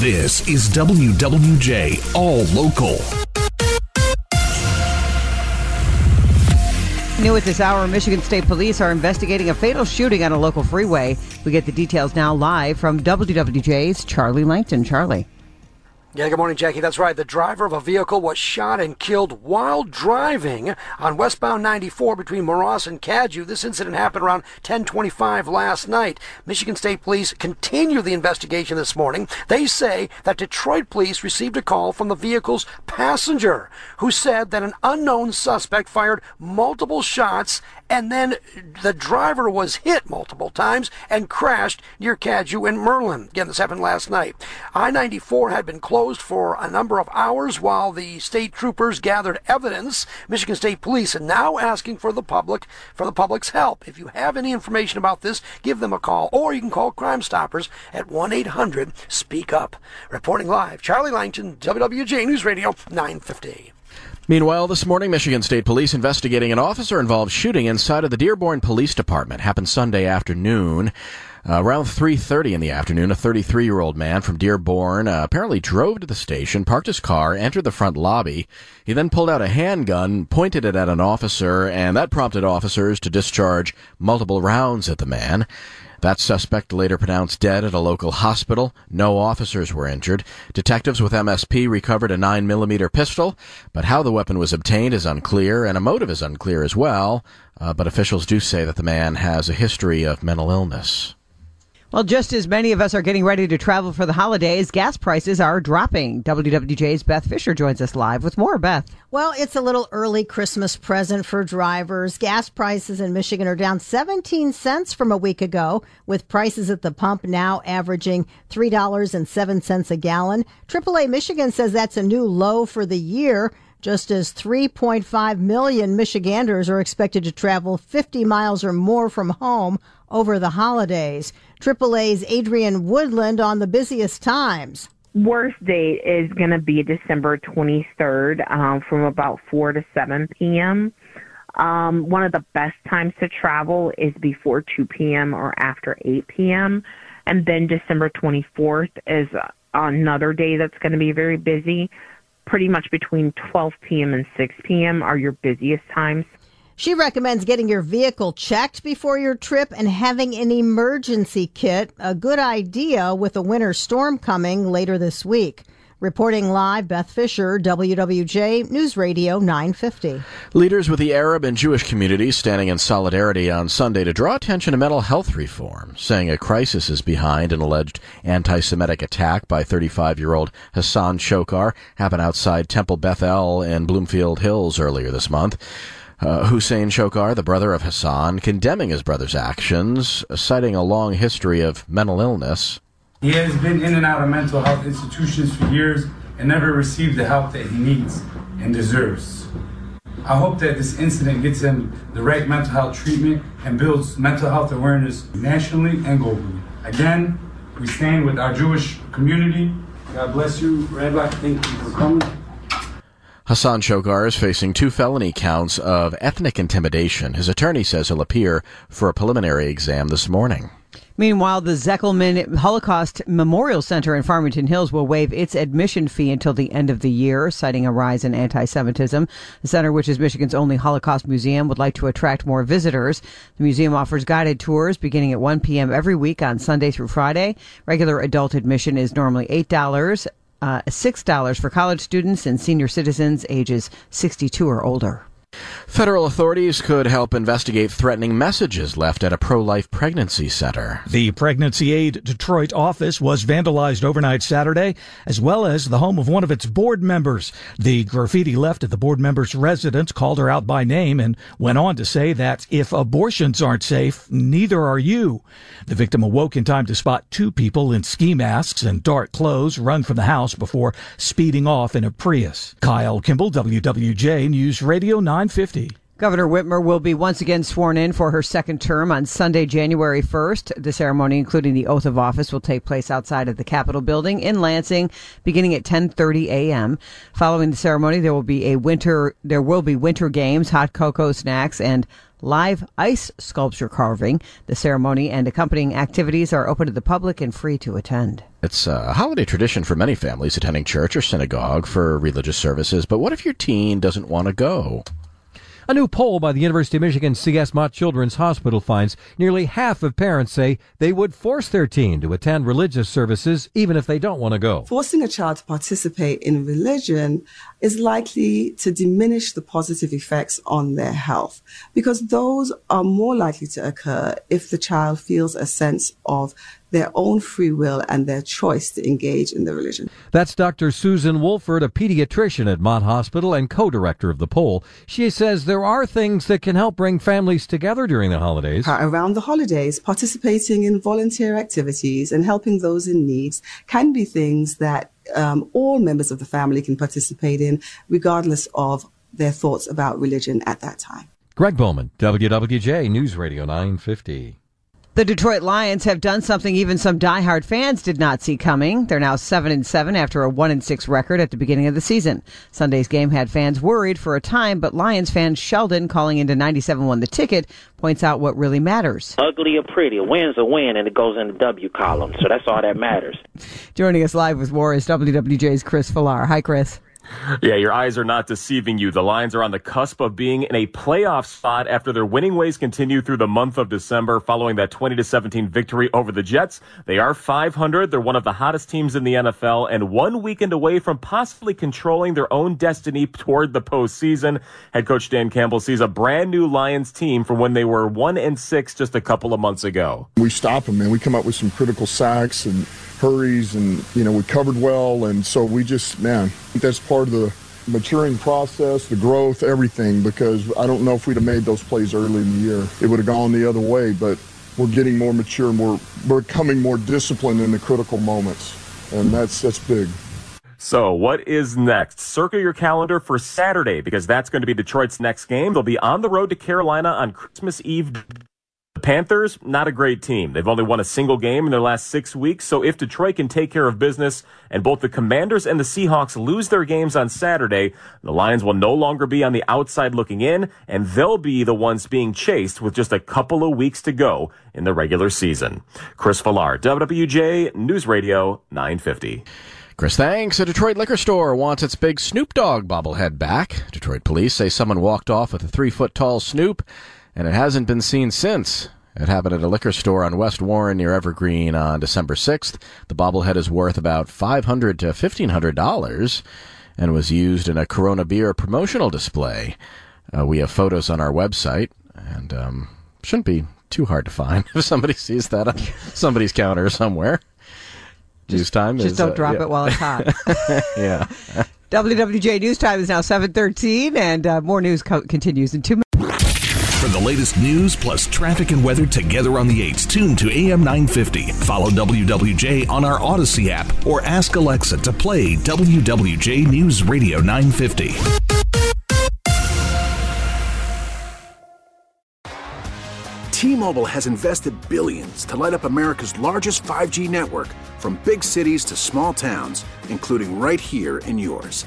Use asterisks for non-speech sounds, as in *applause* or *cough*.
This is WWJ All Local. New at this hour, Michigan State Police are investigating a fatal shooting on a local freeway. We get the details now live from WWJ's Charlie Langton. Charlie. Yeah, good morning, Jackie. That's right. The driver of a vehicle was shot and killed while driving on westbound 94 between Moross and Cadieux. This incident happened around 1025 last night. Michigan State Police continue the investigation this morning. They say that Detroit police received a call from the vehicle's passenger who said that an unknown suspect fired multiple shots and then the driver was hit multiple times and crashed near Cadieux and Merlin. Again, this happened last night. I-94 had been closed for a number of hours while the state troopers gathered evidence. Michigan State Police are now asking for the public for the public's help. If you have any information about this, give them a call, or you can call Crime Stoppers at 1-800-SPEAK UP. Reporting live, Charlie Langton, WWJ News Radio 950. Meanwhile, this morning, Michigan State Police investigating an officer involved shooting inside of the Dearborn Police Department. Happened Sunday afternoon. Uh, around 3.30 in the afternoon, a 33-year-old man from Dearborn uh, apparently drove to the station, parked his car, entered the front lobby. He then pulled out a handgun, pointed it at an officer, and that prompted officers to discharge multiple rounds at the man. That suspect later pronounced dead at a local hospital. No officers were injured. Detectives with MSP recovered a 9mm pistol, but how the weapon was obtained is unclear, and a motive is unclear as well. Uh, but officials do say that the man has a history of mental illness. Well, just as many of us are getting ready to travel for the holidays, gas prices are dropping. WWJ's Beth Fisher joins us live with more. Beth. Well, it's a little early Christmas present for drivers. Gas prices in Michigan are down 17 cents from a week ago, with prices at the pump now averaging $3.07 a gallon. AAA Michigan says that's a new low for the year just as 3.5 million Michiganders are expected to travel 50 miles or more from home over the holidays. AAA's Adrienne Woodland on the busiest times. Worst date is going to be December 23rd um, from about 4 to 7 p.m. Um, one of the best times to travel is before 2 p.m. or after 8 p.m. And then December 24th is another day that's going to be very busy. Pretty much between 12 p.m. and 6 p.m. are your busiest times. She recommends getting your vehicle checked before your trip and having an emergency kit, a good idea with a winter storm coming later this week. Reporting live, Beth Fisher, WWJ News Radio 950. Leaders with the Arab and Jewish communities standing in solidarity on Sunday to draw attention to mental health reform, saying a crisis is behind an alleged anti-Semitic attack by 35-year-old Hassan Chokr happened outside Temple Beth El in Bloomfield Hills earlier this month. Uh, Hussein Chokr, the brother of Hassan, condemning his brother's actions, citing a long history of mental illness. He has been in and out of mental health institutions for years and never received the help that he needs and deserves. I hope that this incident gets him the right mental health treatment and builds mental health awareness nationally and globally. Again, we stand with our Jewish community. God bless you, Rabbi. Thank you for coming. Hassan Chokr is facing two felony counts of ethnic intimidation. His attorney says he'll appear for a preliminary exam this morning. Meanwhile, the Zekelman Holocaust Memorial Center in Farmington Hills will waive its admission fee until the end of the year, citing a rise in anti-Semitism. The center, which is Michigan's only Holocaust museum, would like to attract more visitors. The museum offers guided tours beginning at 1 p.m. every week on Sunday through Friday. Regular adult admission is normally $8 uh, $6 for college students and senior citizens ages 62 or older. Federal authorities could help investigate threatening messages left at a pro life pregnancy center. The Pregnancy Aid Detroit office was vandalized overnight Saturday, as well as the home of one of its board members. The graffiti left at the board member's residence called her out by name and went on to say that if abortions aren't safe, neither are you. The victim awoke in time to spot two people in ski masks and dark clothes run from the house before speeding off in a Prius. Kyle Kimball, WWJ News Radio 950. Governor Whitmer will be once again sworn in for her second term on Sunday, January 1st. The ceremony, including the oath of office, will take place outside of the Capitol building in Lansing, beginning at 10:30 a.m. Following the ceremony, there will be a winter there will be winter games, hot cocoa snacks, and live ice sculpture carving. The ceremony and accompanying activities are open to the public and free to attend. It's a holiday tradition for many families attending church or synagogue for religious services, but what if your teen doesn't want to go? A new poll by the University of Michigan C.S. Mott Children's Hospital finds nearly half of parents say they would force their teen to attend religious services even if they don't want to go. Forcing a child to participate in religion is likely to diminish the positive effects on their health because those are more likely to occur if the child feels a sense of their own free will and their choice to engage in the religion. That's Dr. Susan Woolford, a pediatrician at Mott Hospital and co-director of the poll. She says there are things that can help bring families together during the holidays. Around the holidays, participating in volunteer activities and helping those in need can be things that um, all members of the family can participate in, regardless of their thoughts about religion at that time. Greg Bowman, WWJ News Radio 950. The Detroit Lions have done something even some diehard fans did not see coming. They're now 7 and 7 after a 1 and 6 record at the beginning of the season. Sunday's game had fans worried for a time, but Lions fan Sheldon calling into 97.1 The Ticket points out what really matters. Ugly or pretty, a win's a win and it goes in the W column. So that's all that matters. Joining us live with more is WWJ's Chris Villar. Hi Chris. Yeah, your eyes are not deceiving you. The Lions are on the cusp of being in a playoff spot after their winning ways continue through the month of December following that 20 to 17 victory over the Jets. They are 500. They're one of the hottest teams in the NFL and one weekend away from possibly controlling their own destiny toward the postseason. Head coach Dan Campbell sees a brand new Lions team from when they were 1 and 6 just a couple of months ago. We stop them, man. We come up with some critical sacks and hurries and you know we covered well. And so we just man that's part of the maturing process the growth everything because i don't know if we'd have made those plays early in the year. It would have gone the other way but we're getting more mature and we're, we're becoming more disciplined in the critical moments. And that's that's big. So, what is next? Circle your calendar for Saturday because that's going to be Detroit's next game. They'll be on the road to Carolina on Christmas Eve Panthers, not a great team. They've only won a single game in their last six weeks. So if Detroit can take care of business and both the Commanders and the Seahawks lose their games on Saturday, the Lions will no longer be on the outside looking in and they'll be the ones being chased with just a couple of weeks to go in the regular season. Chris Villar, WWJ News Radio 950. Chris, thanks. A Detroit liquor store wants its big Snoop Dogg bobblehead back. Detroit police say someone walked off with a three foot tall Snoop and it hasn't been seen since. It happened at a liquor store on West Warren near Evergreen on December 6th. The bobblehead is worth about 500 to $1,500 and was used in a Corona beer promotional display. Uh, we have photos on our website, and um, shouldn't be too hard to find *laughs* if somebody sees that on somebody's counter somewhere. Just, News time just is, don't uh, drop yeah. it while it's hot. *laughs* yeah. *laughs* WWJ News Time is now 7:13, and uh, more news co- continues in two minutes. For the latest news plus traffic and weather together on the 8s, tune to AM 950. Follow WWJ on our Audacy app or ask Alexa to play WWJ News Radio 950. T-Mobile has invested billions to light up America's largest 5G network from big cities to small towns, including right here in yours.